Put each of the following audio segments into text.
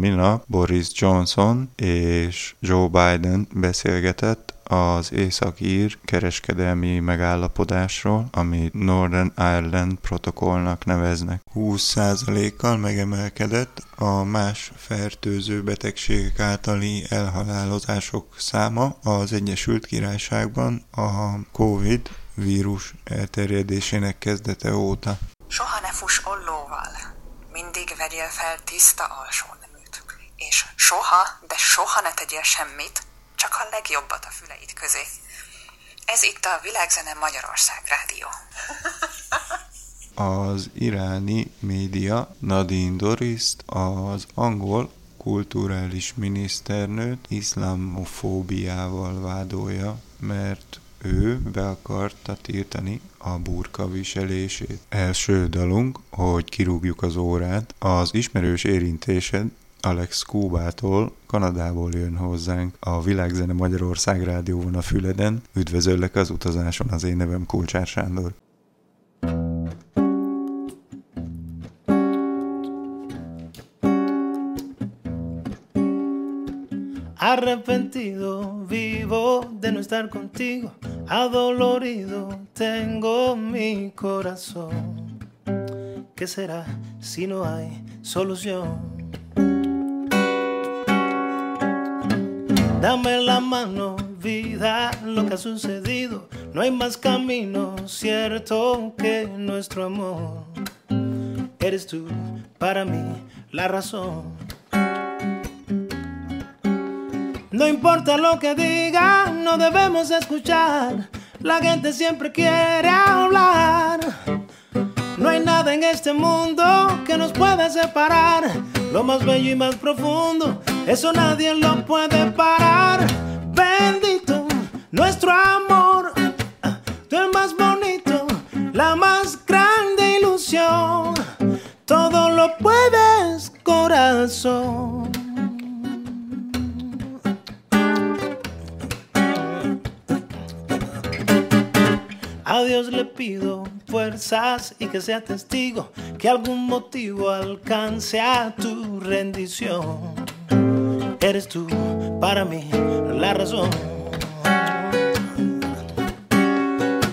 minap Boris Johnson és Joe Biden beszélgetett az északír kereskedelmi megállapodásról, amit Northern Ireland protokollnak neveznek. 20%-kal megemelkedett a más fertőző betegségek általi elhalálozások száma az Egyesült Királyságban a COVID vírus elterjedésének kezdete óta. Soha ne fuss ollóval, mindig vegyél fel tiszta alsó És soha, de soha ne tegyél semmit, csak a legjobbat a füleid közé. Ez itt a Világzene Magyarország Rádió. Az iráni média Nadine Doriszt az angol kulturális miniszternőt iszlamofóbiával vádolja, mert ő be akarta tiltani a burka viselését. Első dalunk, hogy kirúgjuk az órát, az ismerős érintésed Alex Kúbától, Kanadából jön hozzánk a Világzene Magyarország rádióban a Füleden. Üdvözöllek az utazáson, az én nevem Kulcsár Sándor. Arrepentido vivo de no estar contigo, adolorido tengo mi corazón. ¿Qué será si no hay solución? Dame la mano, vida, lo que ha sucedido. No hay más camino cierto que nuestro amor. Eres tú para mí la razón. No importa lo que digan, no debemos escuchar. La gente siempre quiere hablar. No hay nada en este mundo que nos pueda separar. Lo más bello y más profundo, eso nadie lo puede parar. Bendito nuestro amor, tú el más bonito, la más grande ilusión. Todo lo puedes, corazón. A Dios le pido fuerzas y que sea testigo que algún motivo alcance a tu rendición. Eres tú para mí la razón.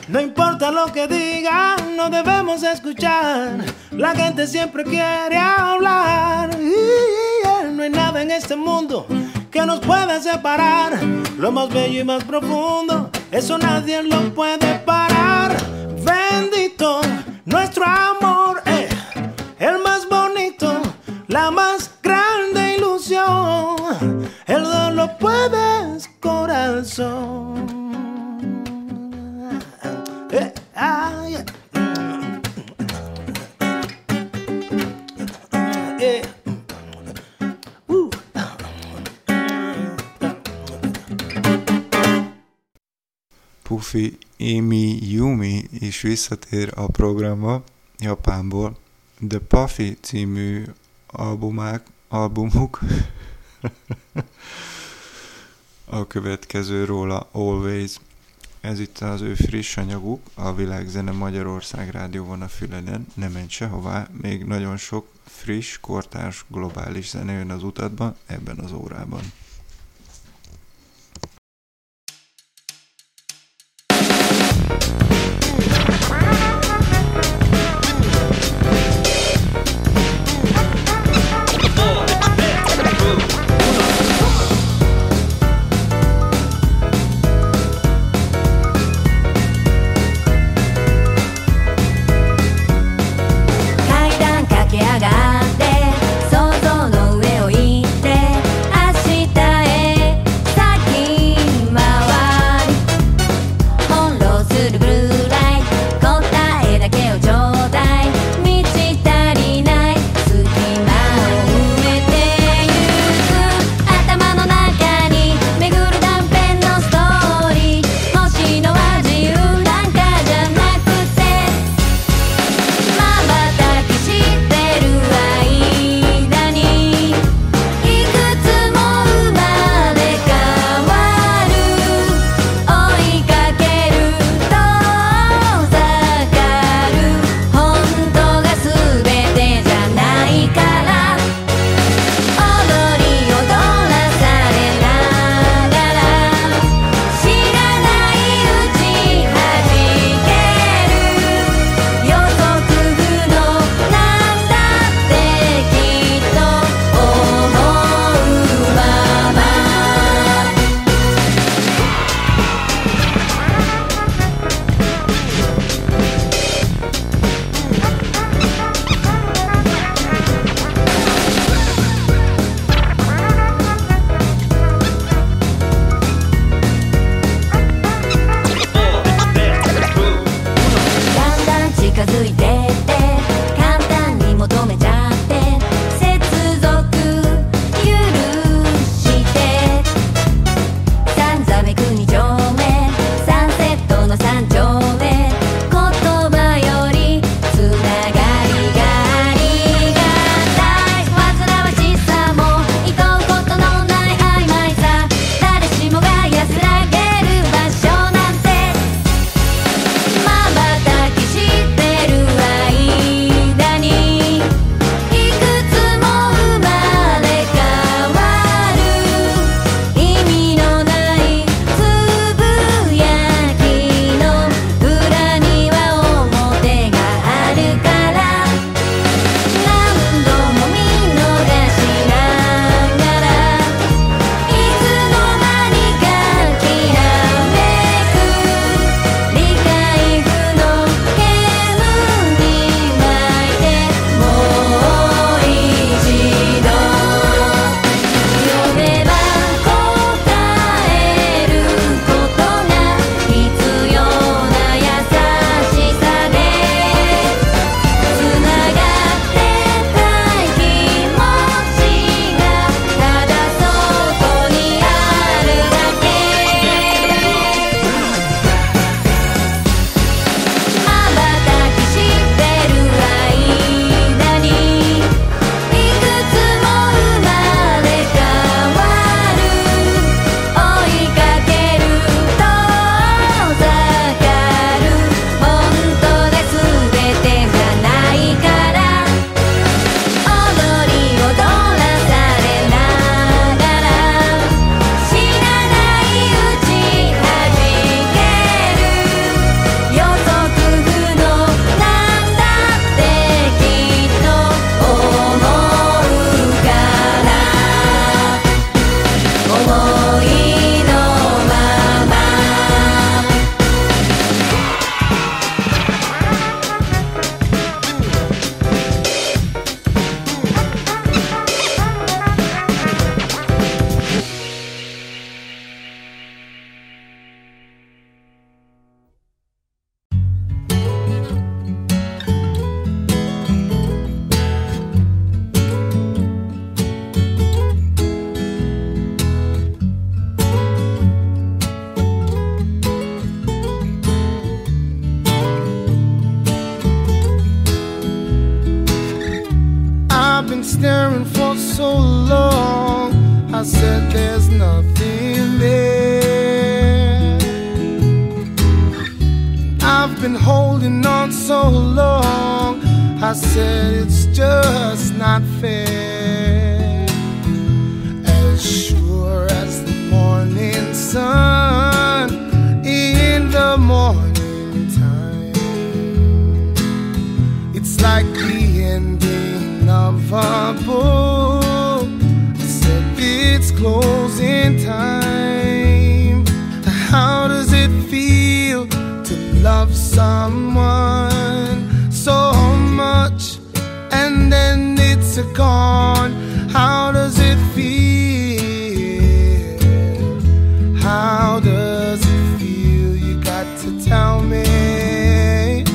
No importa lo que digan, no debemos escuchar. La gente siempre quiere hablar. Y no hay nada en este mundo que nos pueda separar. Lo más bello y más profundo, eso nadie lo puede parar. Bendito nuestro amor, eh, el más bonito, la más Lo puedes, corazón. Eh, ay, eh. Uh. Puffy Amy Yumi is visszatér a programba Japánból. The Puffy című albumák, albumuk a következő róla Always. Ez itt az ő friss anyaguk, a Világzene Magyarország rádióban a Füleden. Nem menj sehová, még nagyon sok friss, kortárs, globális zene jön az utatba ebben az órában. someone so much and then it's gone. How does it feel? How does it feel? You got to tell me.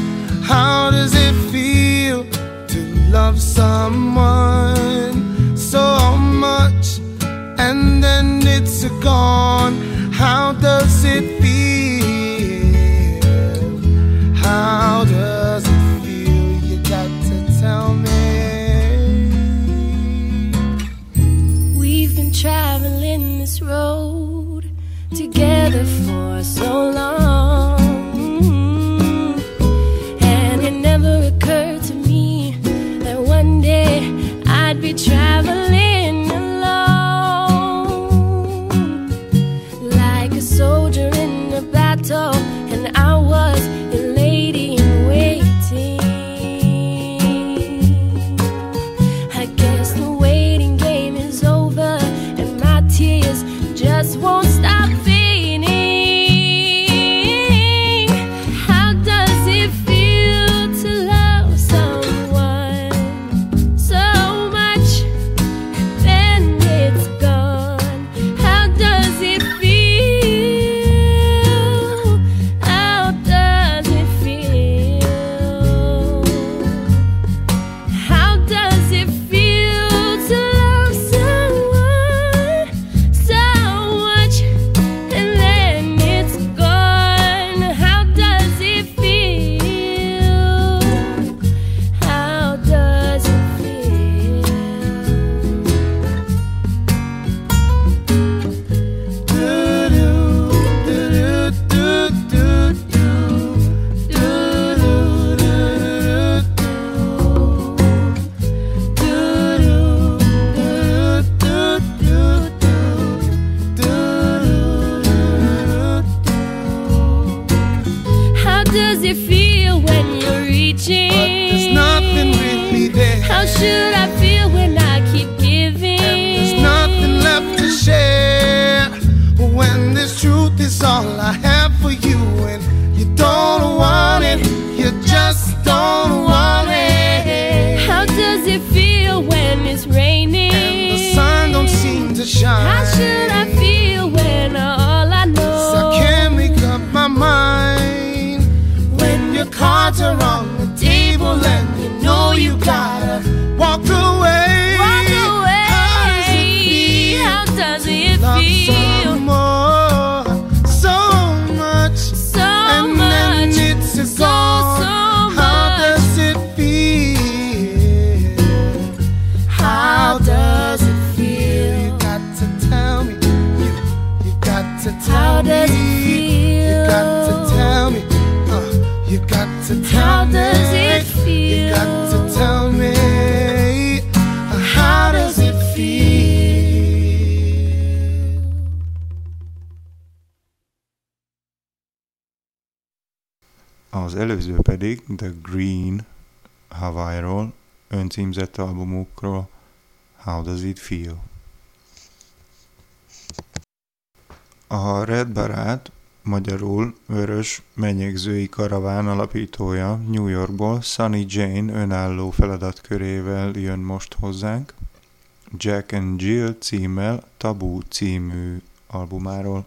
How does it feel to love someone so much and then it's gone? öncímzett albumukról How Does It Feel? A Red Barát, magyarul Vörös Menyegzői Karaván alapítója New Yorkból Sunny Jane önálló feladatkörével jön most hozzánk. Jack and Jill címmel Tabú című albumáról.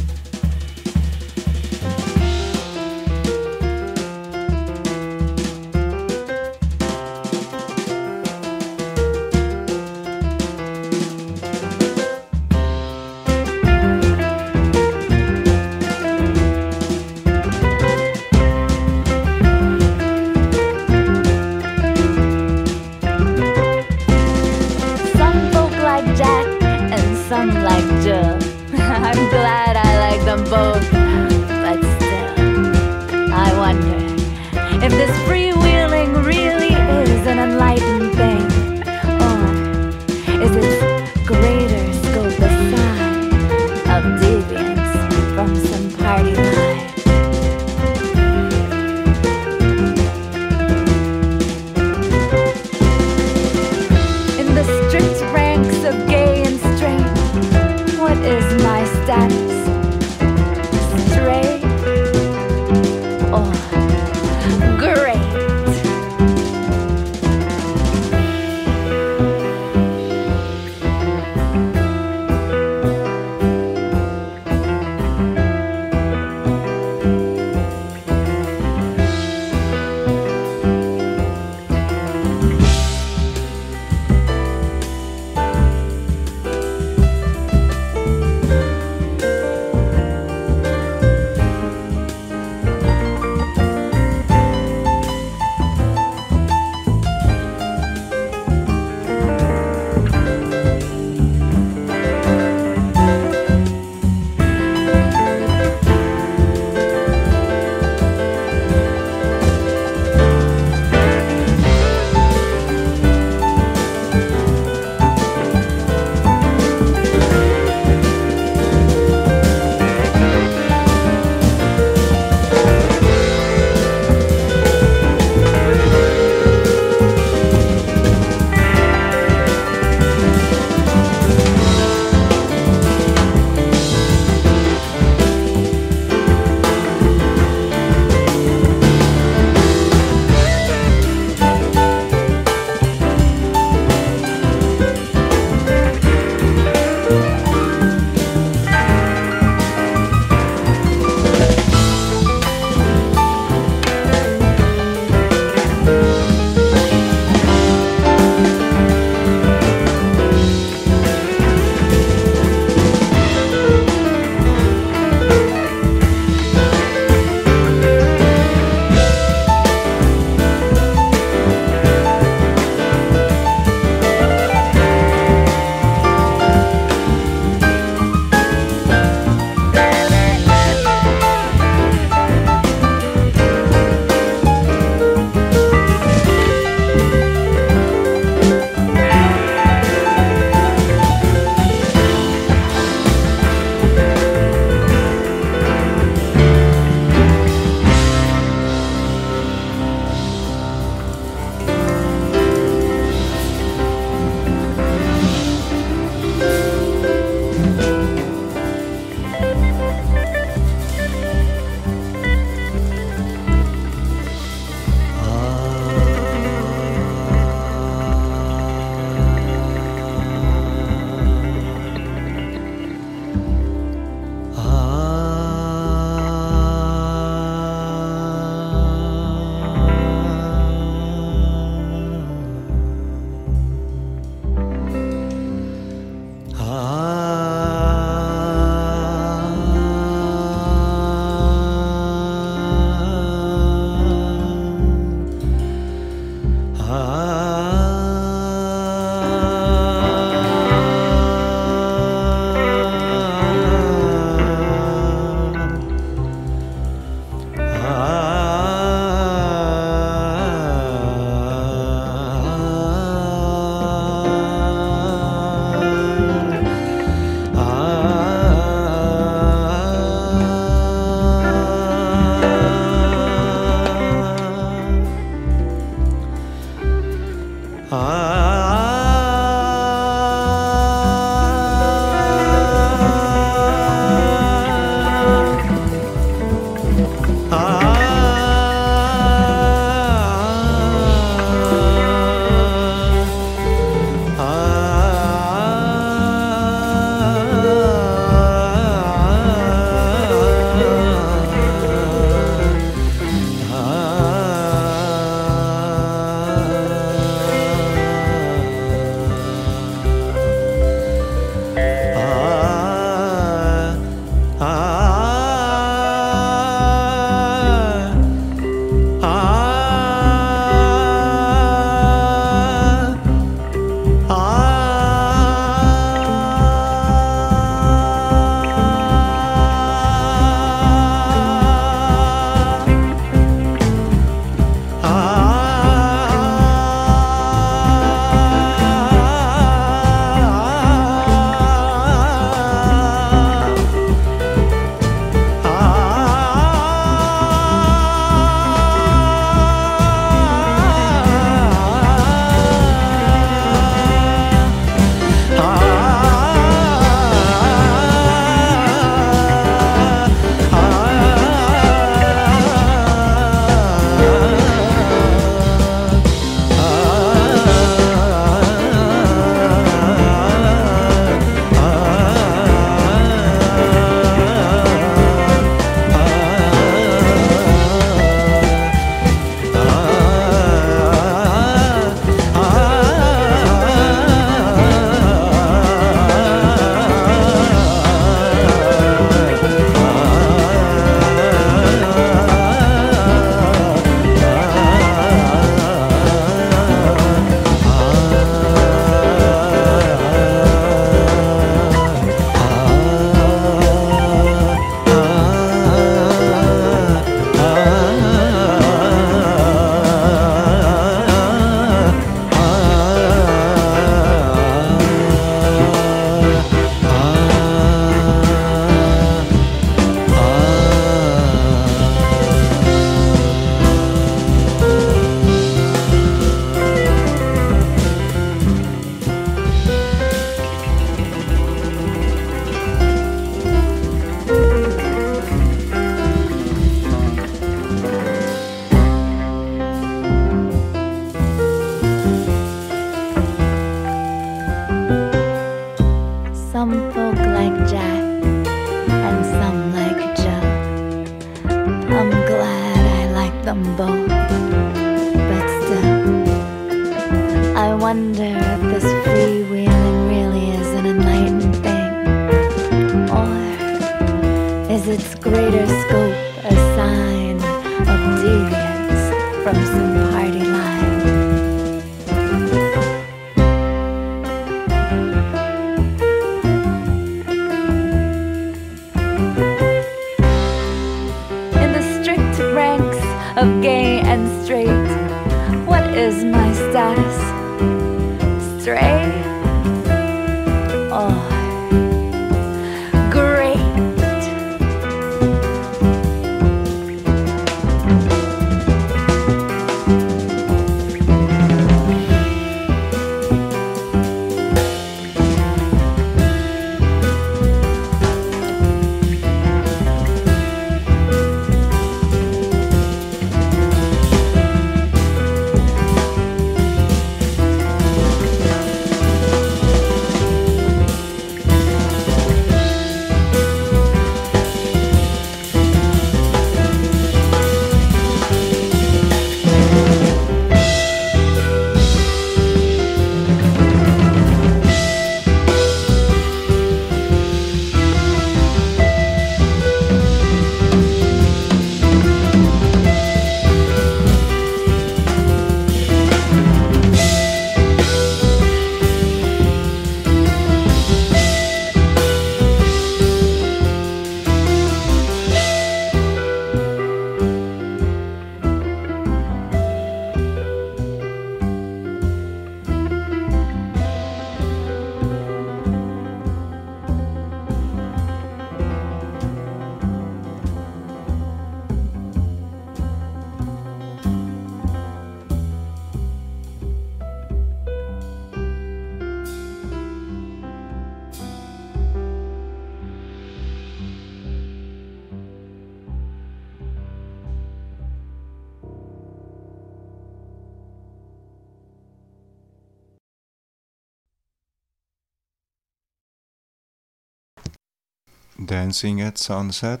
Dancing at Sunset,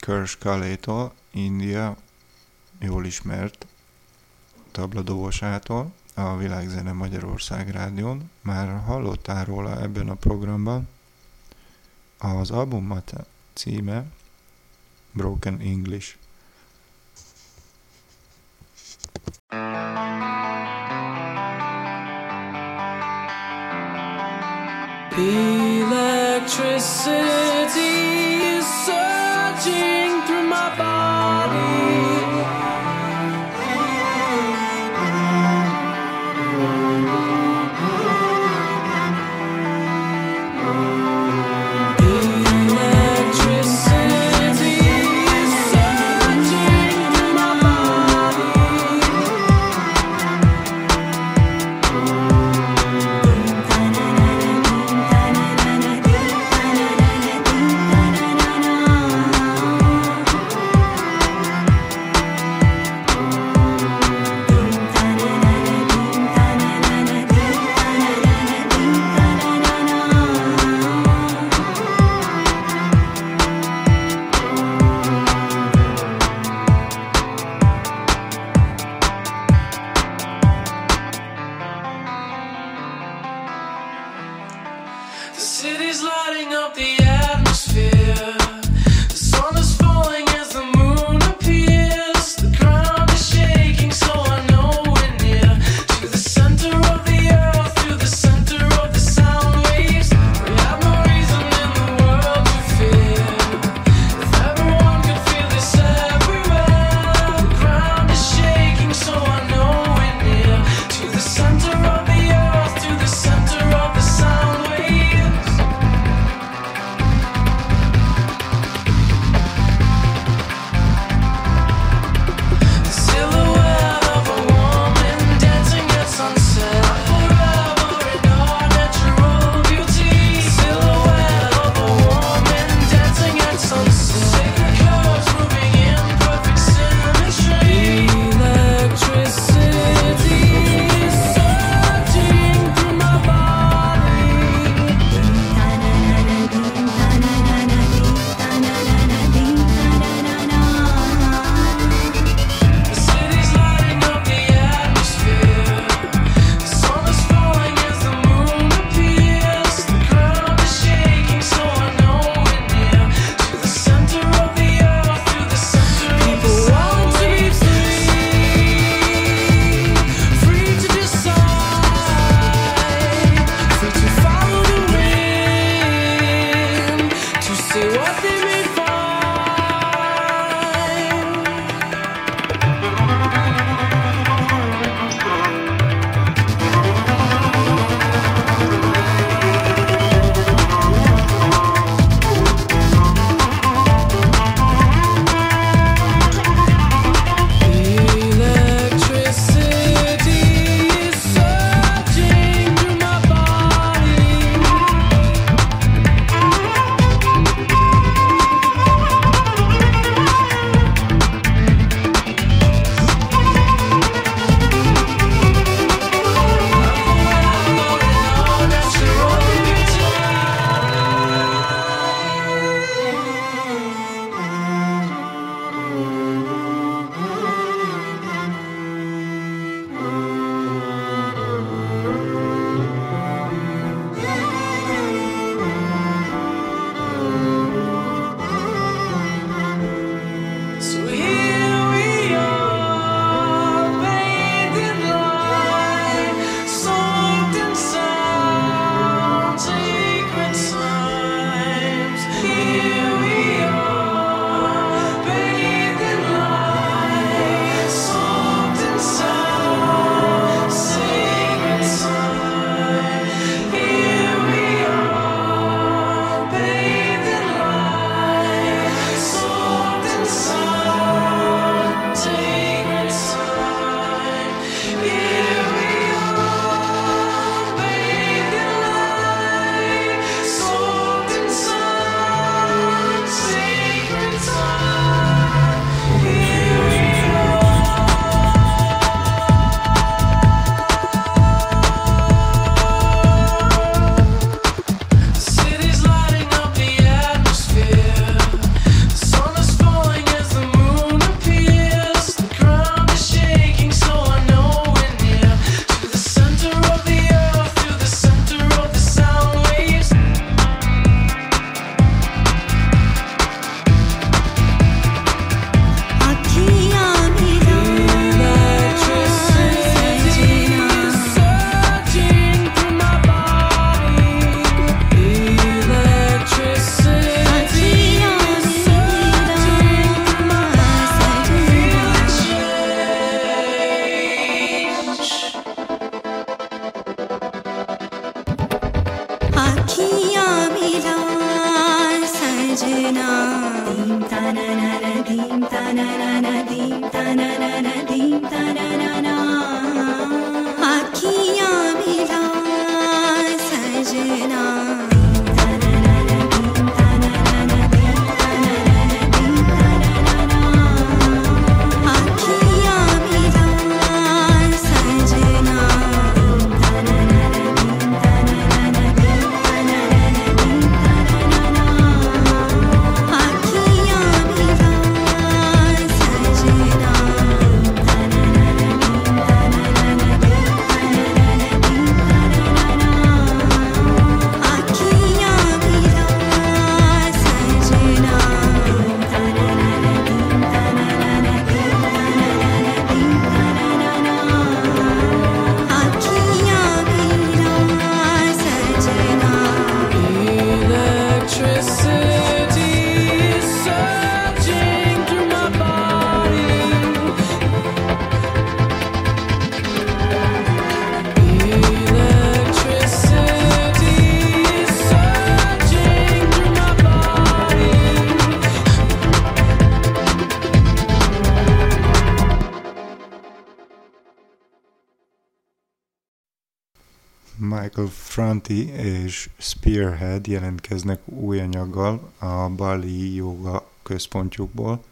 Kersh Kaleto, India jól ismert tabladobosától a Világzene Magyarország rádión. Már hallottál róla ebben a programban. Az album címe Broken English. Electricity Jesus. नदी तनल नदी तनलना Franti és Spearhead jelentkeznek új anyaggal a Bali Yoga központjukból.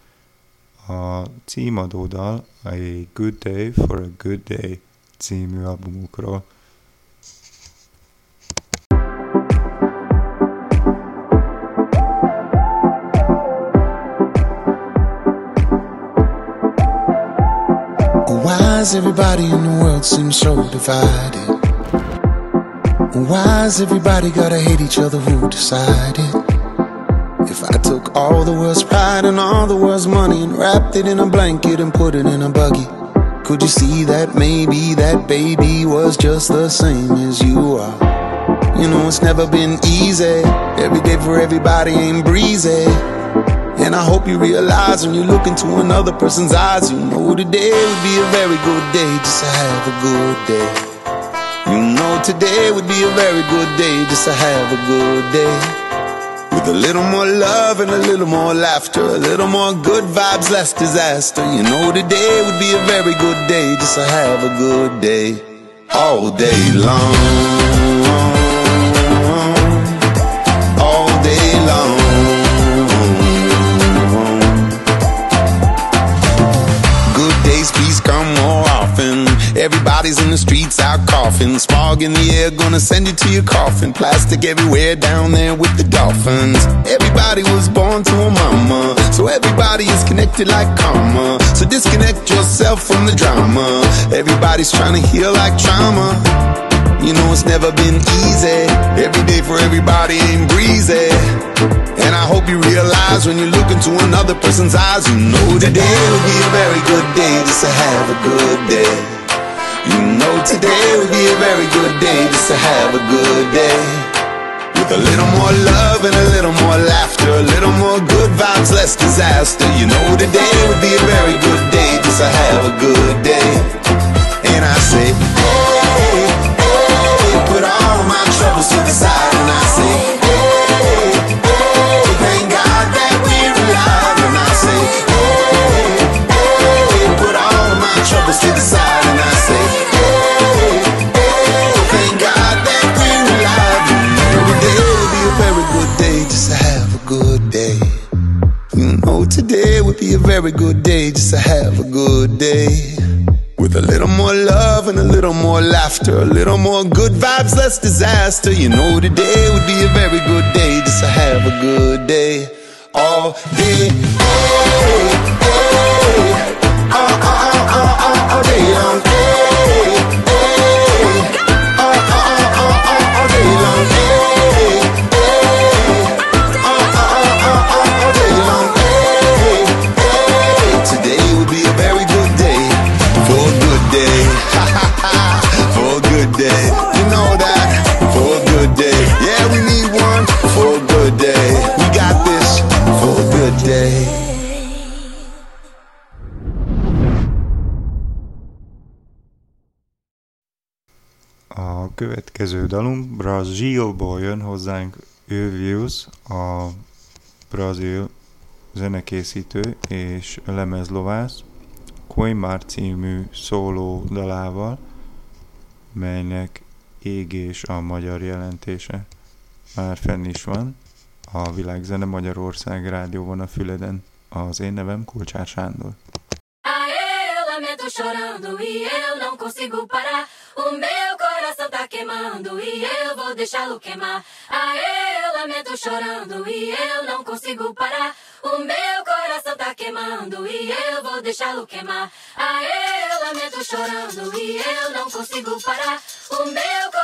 A címadó dal a Good Day for a Good Day című albumukról. Why does everybody in the world seem so divided? Why does everybody gotta hate each other? Who decided? If I took all the world's pride and all the world's money and wrapped it in a blanket and put it in a buggy, could you see that maybe that baby was just the same as you are? You know, it's never been easy. Every day for everybody ain't breezy. And I hope you realize when you look into another person's eyes, you know today would be a very good day just to have a good day. Today would be a very good day just to have a good day. With a little more love and a little more laughter, a little more good vibes, less disaster. You know today would be a very good day just to have a good day. All day long. Everybody's in the streets out coughing. Smog in the air, gonna send you to your coffin. Plastic everywhere down there with the dolphins. Everybody was born to a mama, so everybody is connected like karma. So disconnect yourself from the drama. Everybody's trying to heal like trauma. You know it's never been easy. Every day for everybody ain't breezy. And I hope you realize when you look into another person's eyes, you know today will be a very good day just to have a good day. You know today will be a very good day just to have a good day. With a little more love and a little more laughter, a little more good vibes, less disaster. You know today would be a very good day just to have a good day. And I say, hey, hey, put all my troubles to the side, very good day just to have a good day. With a little more love and a little more laughter, a little more good vibes, less disaster. You know today would be a very good day just to have a good day. All day, következő dalunk Brazilból jön hozzánk Övius, a brazil zenekészítő és lemezlovász, Koimár című szóló dalával, melynek égés a magyar jelentése már fenn is van. A Világzene Magyarország rádióban a Füleden. Az én nevem Kulcsár Sándor. Chorando e eu não consigo parar. O meu coração tá queimando e eu vou deixá-lo queimar. Aê, eu lamento chorando e eu não consigo parar. O meu coração tá queimando e eu vou deixá-lo queimar. Aê, eu lamento chorando e eu não consigo parar. O meu coração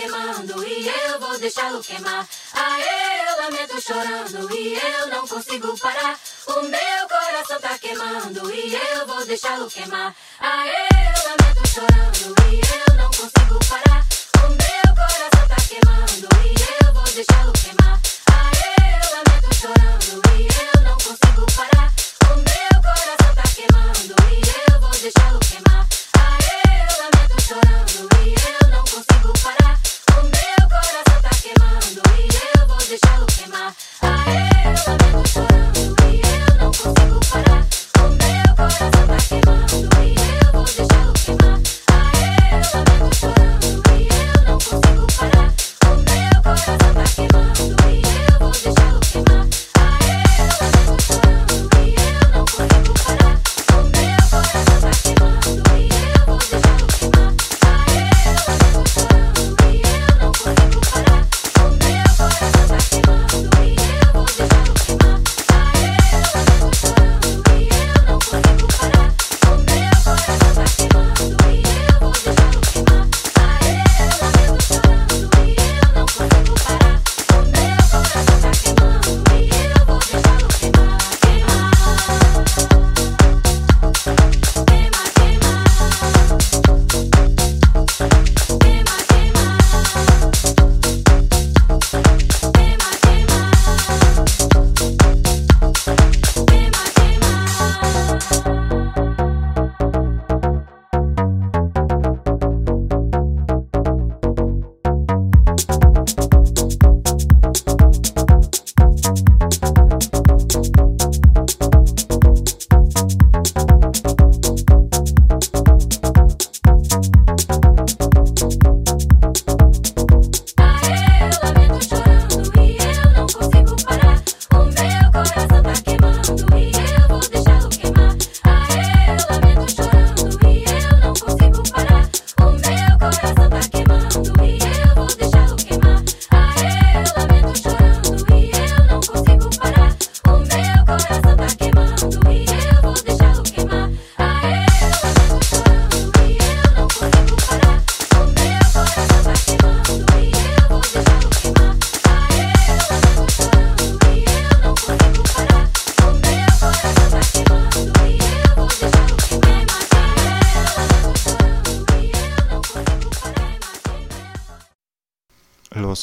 queimando e eu vou deixá-lo queimar. Aê, eu lamento chorando e eu não consigo parar. O meu coração tá queimando e eu vou deixá-lo queimar. Aê, eu lamento chorando e eu não consigo parar. O meu coração tá queimando e eu vou deixá-lo queimar. Aê, eu lamento chorando e eu não consigo parar. O meu coração tá queimando e eu vou deixá-lo queimar. Aê, eu lamento chorando e eu não consigo parar. O meu coração tá queimando e eu vou deixá-lo queimar. Aê, eu lamento chorando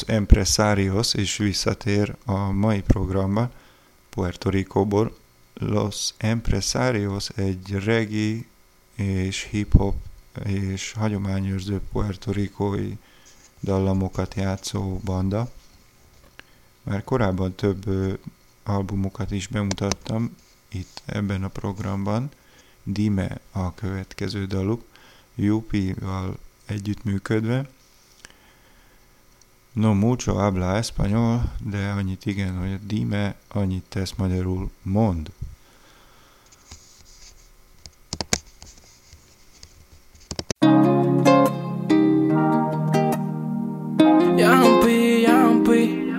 Empresarios is visszatér a mai programba Puerto Ricóból. Los Empresarios egy reggae és hip-hop és hagyományőrző Puerto Ricói dallamokat játszó banda. Már korábban több albumukat is bemutattam itt ebben a programban. Dime a következő daluk, Yupi-val együttműködve. No mucho habla español, de annyit igen, hogy Dime annyit tesz magyarul mond. Yampi, yampi.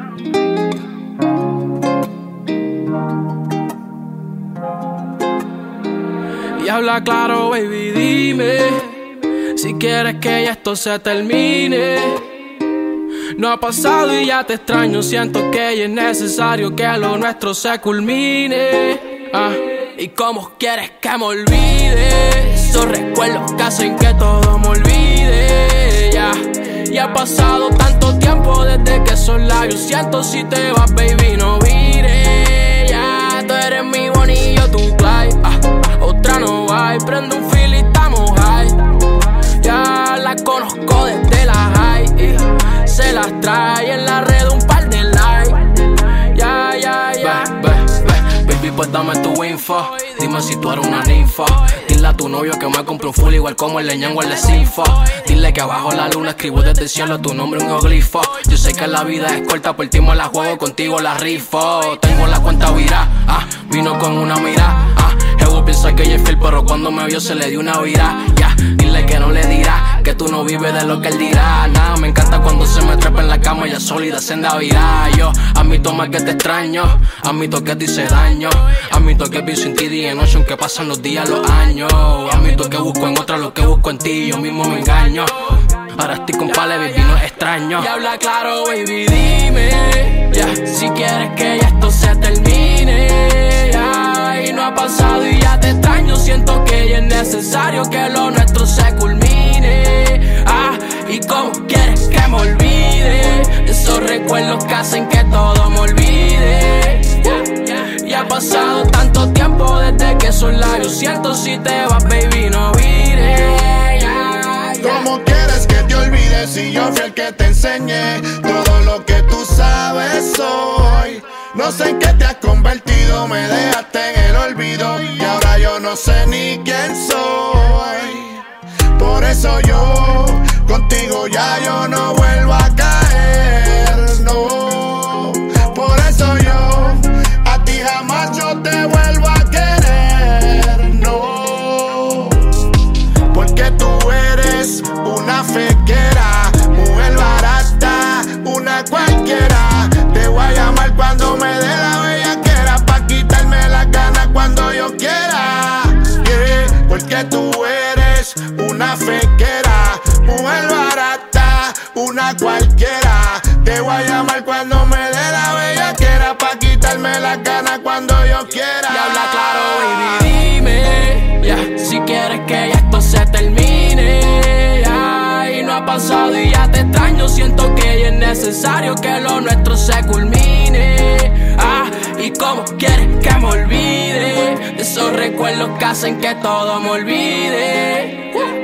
Y habla claro, baby, dime si quieres que ya esto se termine. No ha pasado y ya te extraño, siento que es necesario que lo nuestro se culmine. Ah, y cómo quieres que me olvide esos recuerdos que hacen que todo me olvide. Ya, ya ha pasado tanto tiempo desde que esos labios siento si te vas, baby, no vire. Ya, tú eres mi bonillo, tu Clyde. Ah, otra no hay, prendo un fil y estamos high. Ya la conozco se las trae en la red un par de likes. Ya, ya, ya. pues dame tu info. Dime si tú eres una ninfa. Dile a tu novio que me compre un full igual como el leñango el de Sinfo. Dile que abajo la luna escribo desde el cielo tu nombre un glifo. Yo sé que la vida es corta, por ti me la juego, contigo la rifo. Tengo la cuenta virá, ah, vino con una mirada, ah. Evo piensa que ella es fiel, pero cuando me vio se le dio una vira. Ya, dile que no le dirá, que tú no vives de lo que él dirá. Nada, me encanta cuando se me trepa en la cama, ella sólida, senda virá. Yo admito más que te extraño, admito que te hice daño. Admito que pienso en ti día y noche, aunque pasan los días, los años. Admito que busco en otra lo que busco en ti, yo mismo me engaño. Ahora estoy con pale, baby, no es extraño. Y habla claro, baby, dime. Ya, si quieres que ya esto pasado y ya te extraño. Siento que ya es necesario que lo nuestro se culmine. Ah, y cómo quieres que me olvide. Esos recuerdos que hacen que todo me olvide. Ya, Y ha pasado tanto tiempo desde que soy labios. Siento si te vas, baby, no vire. ¿Cómo quieres que te olvides si yo fui el que te enseñé todo lo que tú sabes hoy? No sé en qué te has convertido, me dejaste en y ahora yo no sé ni quién soy. Por eso yo contigo ya yo no vuelvo a caer, cualquiera. Te voy a llamar cuando me dé la bellaquera, pa' quitarme las ganas cuando yo quiera. Y habla claro, baby, dime Ya, si quieres que ya esto se termine Ya, y no ha pasado y ya te extraño Siento que ya es necesario que lo nuestro se culmine Ah, y cómo quieres que me olvide Esos recuerdos que hacen que todo me olvide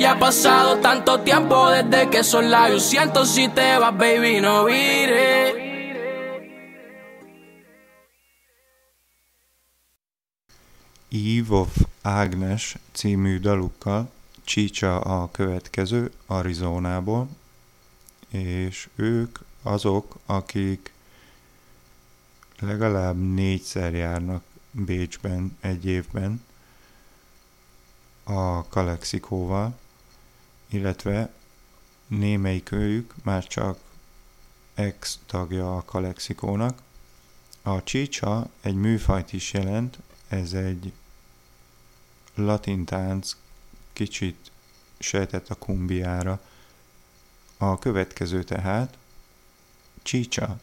y ha pasado tanto tiempo desde que soy labios Siento si te vas, baby, no vire. Eve of Ágnes című dalukkal Csícsa a következő Arizonából, és ők azok, akik legalább négyszer járnak Bécsben egy évben a Kalexikóval, illetve némelyik őjük már csak ex tagja a Kalexikónak. A csícsa egy műfajt is jelent, ez egy latin tánc, kicsit sejtett a kumbiára. A következő tehát Csícsa,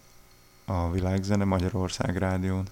a Világzene Magyarország Rádión.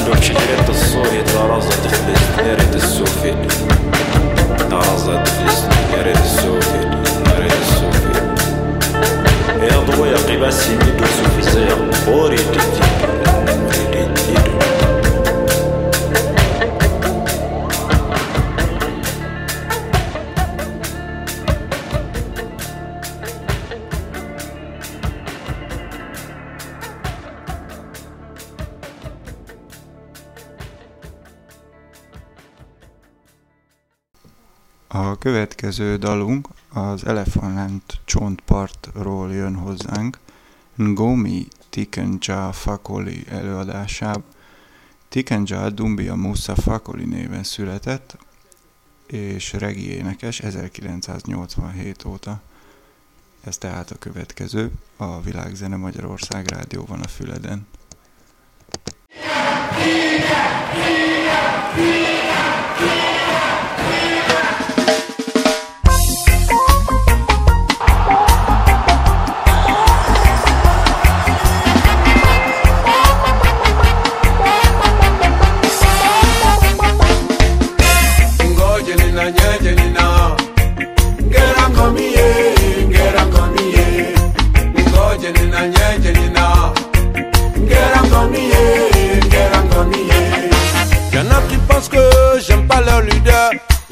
عندوش حريت الصويت رازة تخبز ناريت السوفي رازة تخبز ناريت السوفي ناريت السوفي يا ضويا قباسي ميدو سوفي زي غوري تدي következő dalunk az Elephant csontpartról jön hozzánk, Ngomi Tikenja Fakoli előadásában. Tikenja Dumbia Musa Fakoli néven született, és regi énekes 1987 óta. Ez tehát a következő, a Világzene Magyarország rádióban a Füleden. Ngoje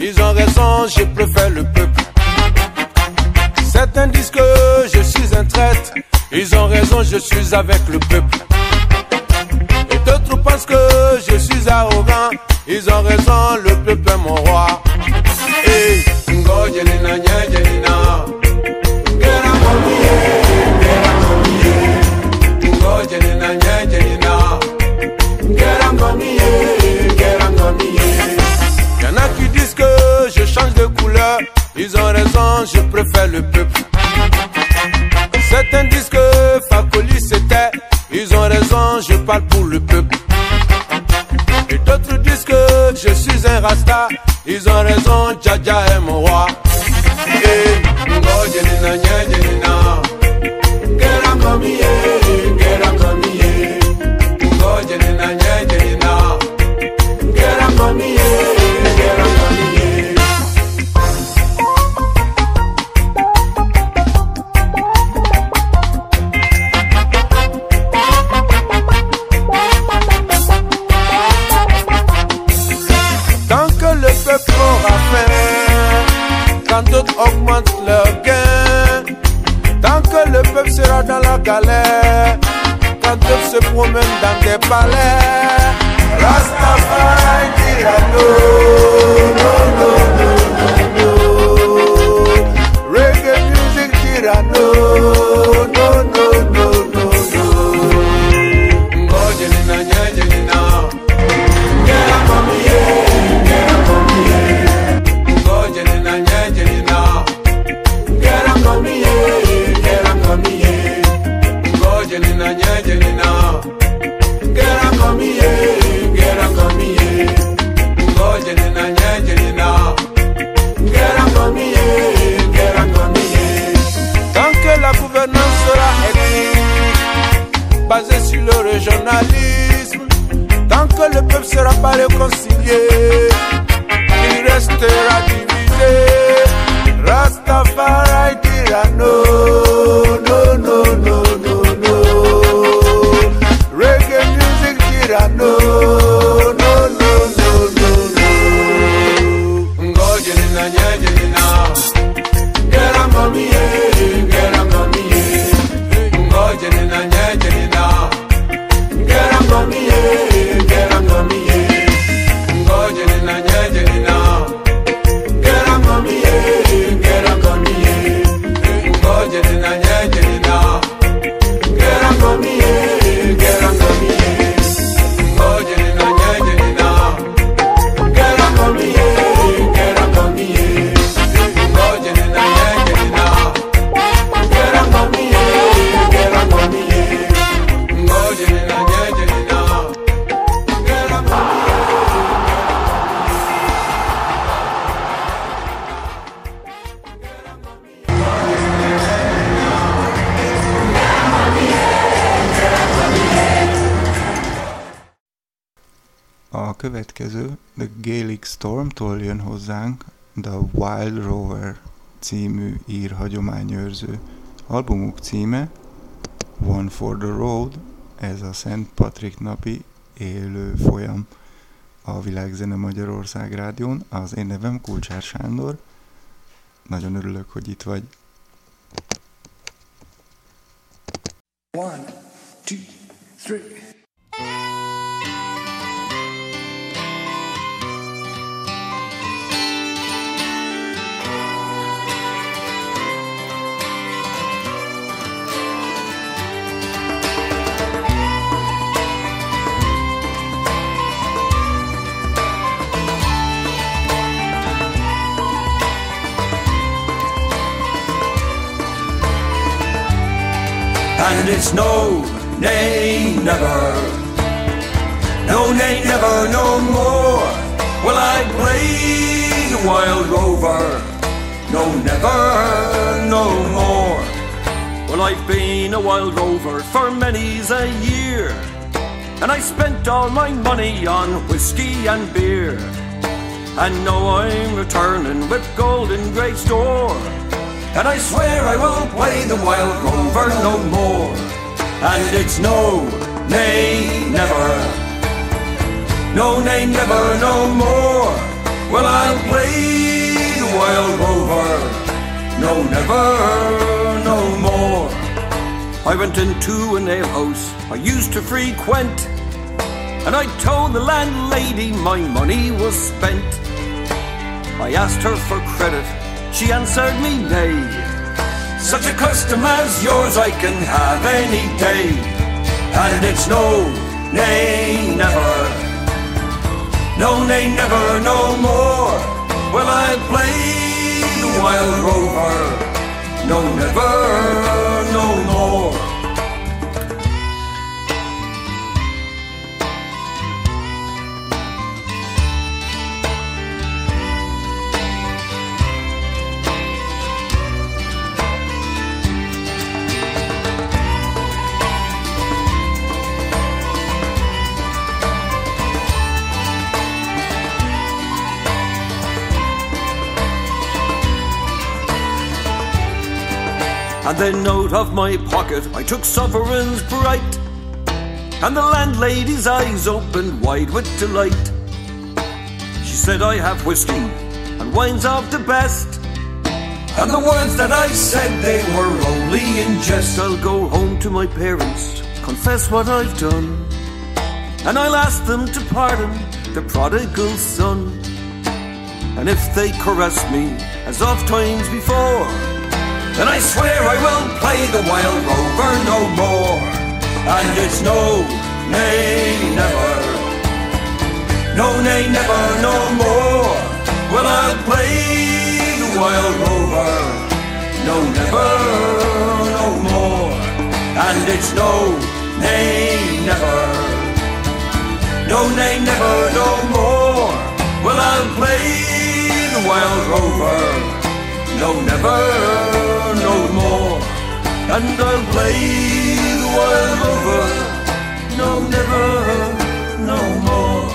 Ils ont raison, je préfère le peuple Certains disent que je suis un traître Ils ont raison, je suis avec le peuple et d'autres pensent que je suis arrogant. Ils ont raison, le peuple est mon roi. Hey, Ils ont raison, je préfère le peuple. Certains disent que Fakoli c'était, ils ont raison, je parle pour le peuple. Et d'autres disent que je suis un rasta, ils ont raison, Djaja est mon roi. Peuple sera pas réconcilié, il restera divisé. Rastafari dira non, hozzánk The Wild Rover című ír hagyományőrző albumuk címe One for the Road, ez a Szent Patrik napi élő folyam a Világzene Magyarország rádión. Az én nevem Kulcsár Sándor. Nagyon örülök, hogy itt vagy. One, two, three. No, nay, never. No, nay, never, no more. Will I play the wild rover? No, never, no more. Well, I've been a wild rover for many's a year, and I spent all my money on whiskey and beer. And now I'm returning with gold in great store. And I swear I won't play the wild rover no more. And it's no, nay, never. No, nay, never, no more. Well, I'll play the wild rover. No, never, no more. I went into an alehouse I used to frequent, and I told the landlady my money was spent. I asked her for credit, she answered me nay. Such a custom as yours I can have any day. And it's no, nay, never. No, nay, never, no more. Well, I play the wild rover. No, never, no more. Then out of my pocket I took sovereigns bright, and the landlady's eyes opened wide with delight. She said, I have whiskey and wines of the best. And the words that I said, they were only in jest. I'll go home to my parents, confess what I've done, and I'll ask them to pardon the prodigal son. And if they caress me as oft times before, then I swear I will play the wild rover no more. And it's no, nay, never. No, nay, never, no more. Well, I'll play the wild rover. No, never, no more. And it's no, nay, never. No, nay, never, no more. Well, I'll play the wild rover. No, never, no more. And I'll play the wild rover. No, never, no more.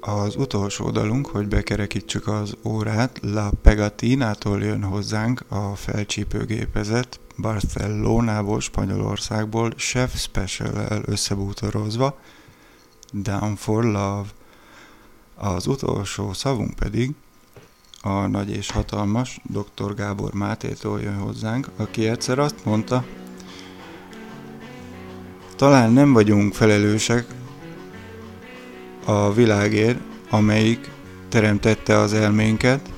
Az utolsó dalunk, hogy bekerekítsük az órát, La Pegatinától jön hozzánk a felcsípőgépezet Barcelonából, Spanyolországból, Chef Special-el összebútorozva, Down for Love. Az utolsó szavunk pedig a nagy és hatalmas dr. Gábor Mátétól jön hozzánk, aki egyszer azt mondta, talán nem vagyunk felelősek a világért, amelyik teremtette az elménket,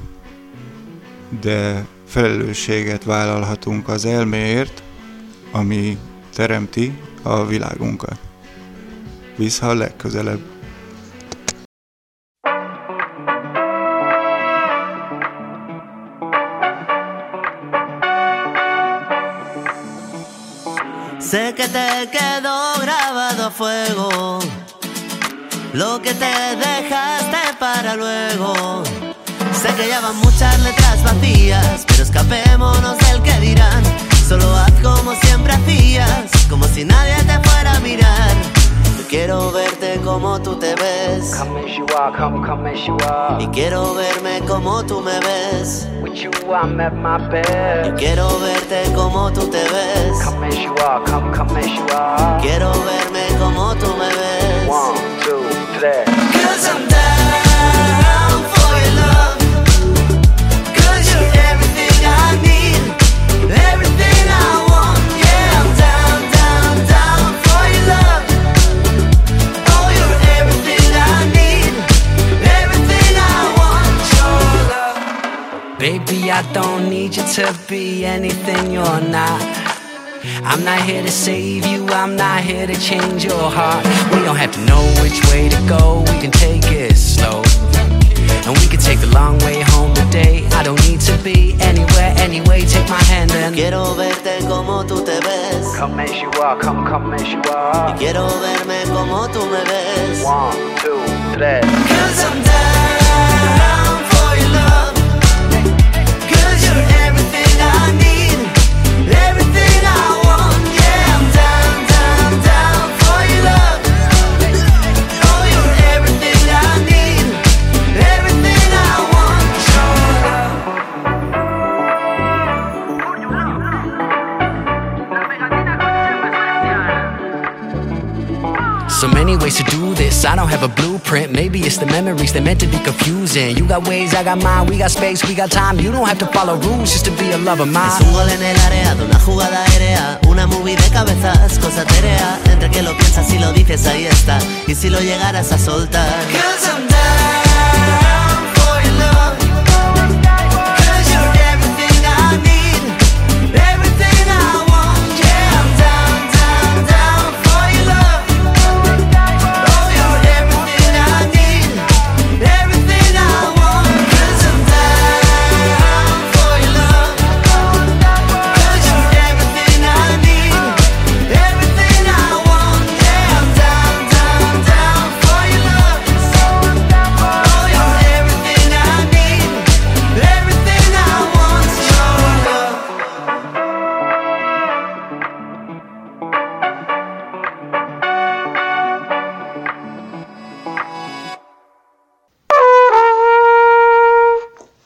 de felelősséget vállalhatunk az elméért, ami teremti a világunkat. víz, ha legközelebb. Sé que te quedó grabado a fuego lo que te dejaste para luego. Sé que ya van muchas letras vacías, pero escapémonos del que dirán. Solo haz como siempre hacías, como si nadie te fuera a mirar. Quiero verte como tú te ves. Come as you are, come, come as you are. Y quiero verme como tú me ves. With you I'm at my best. Y quiero verte como tú te ves. Come as you are, come, come as you are. Quiero verme como tú me ves. One, two, three. Cause I'm Baby, I don't need you to be anything you're not. I'm not here to save you, I'm not here to change your heart. We don't have to know which way to go, memories that meant to be confusing. You got ways, I got mine. We got space, we got time. You don't have to follow rules just to be a lover of mine. Es un gol en el área de una jugada aérea, una movie de cabezas, cosa terea. Entre que lo piensas y lo dices, ahí está. Y si lo llegaras a soltar.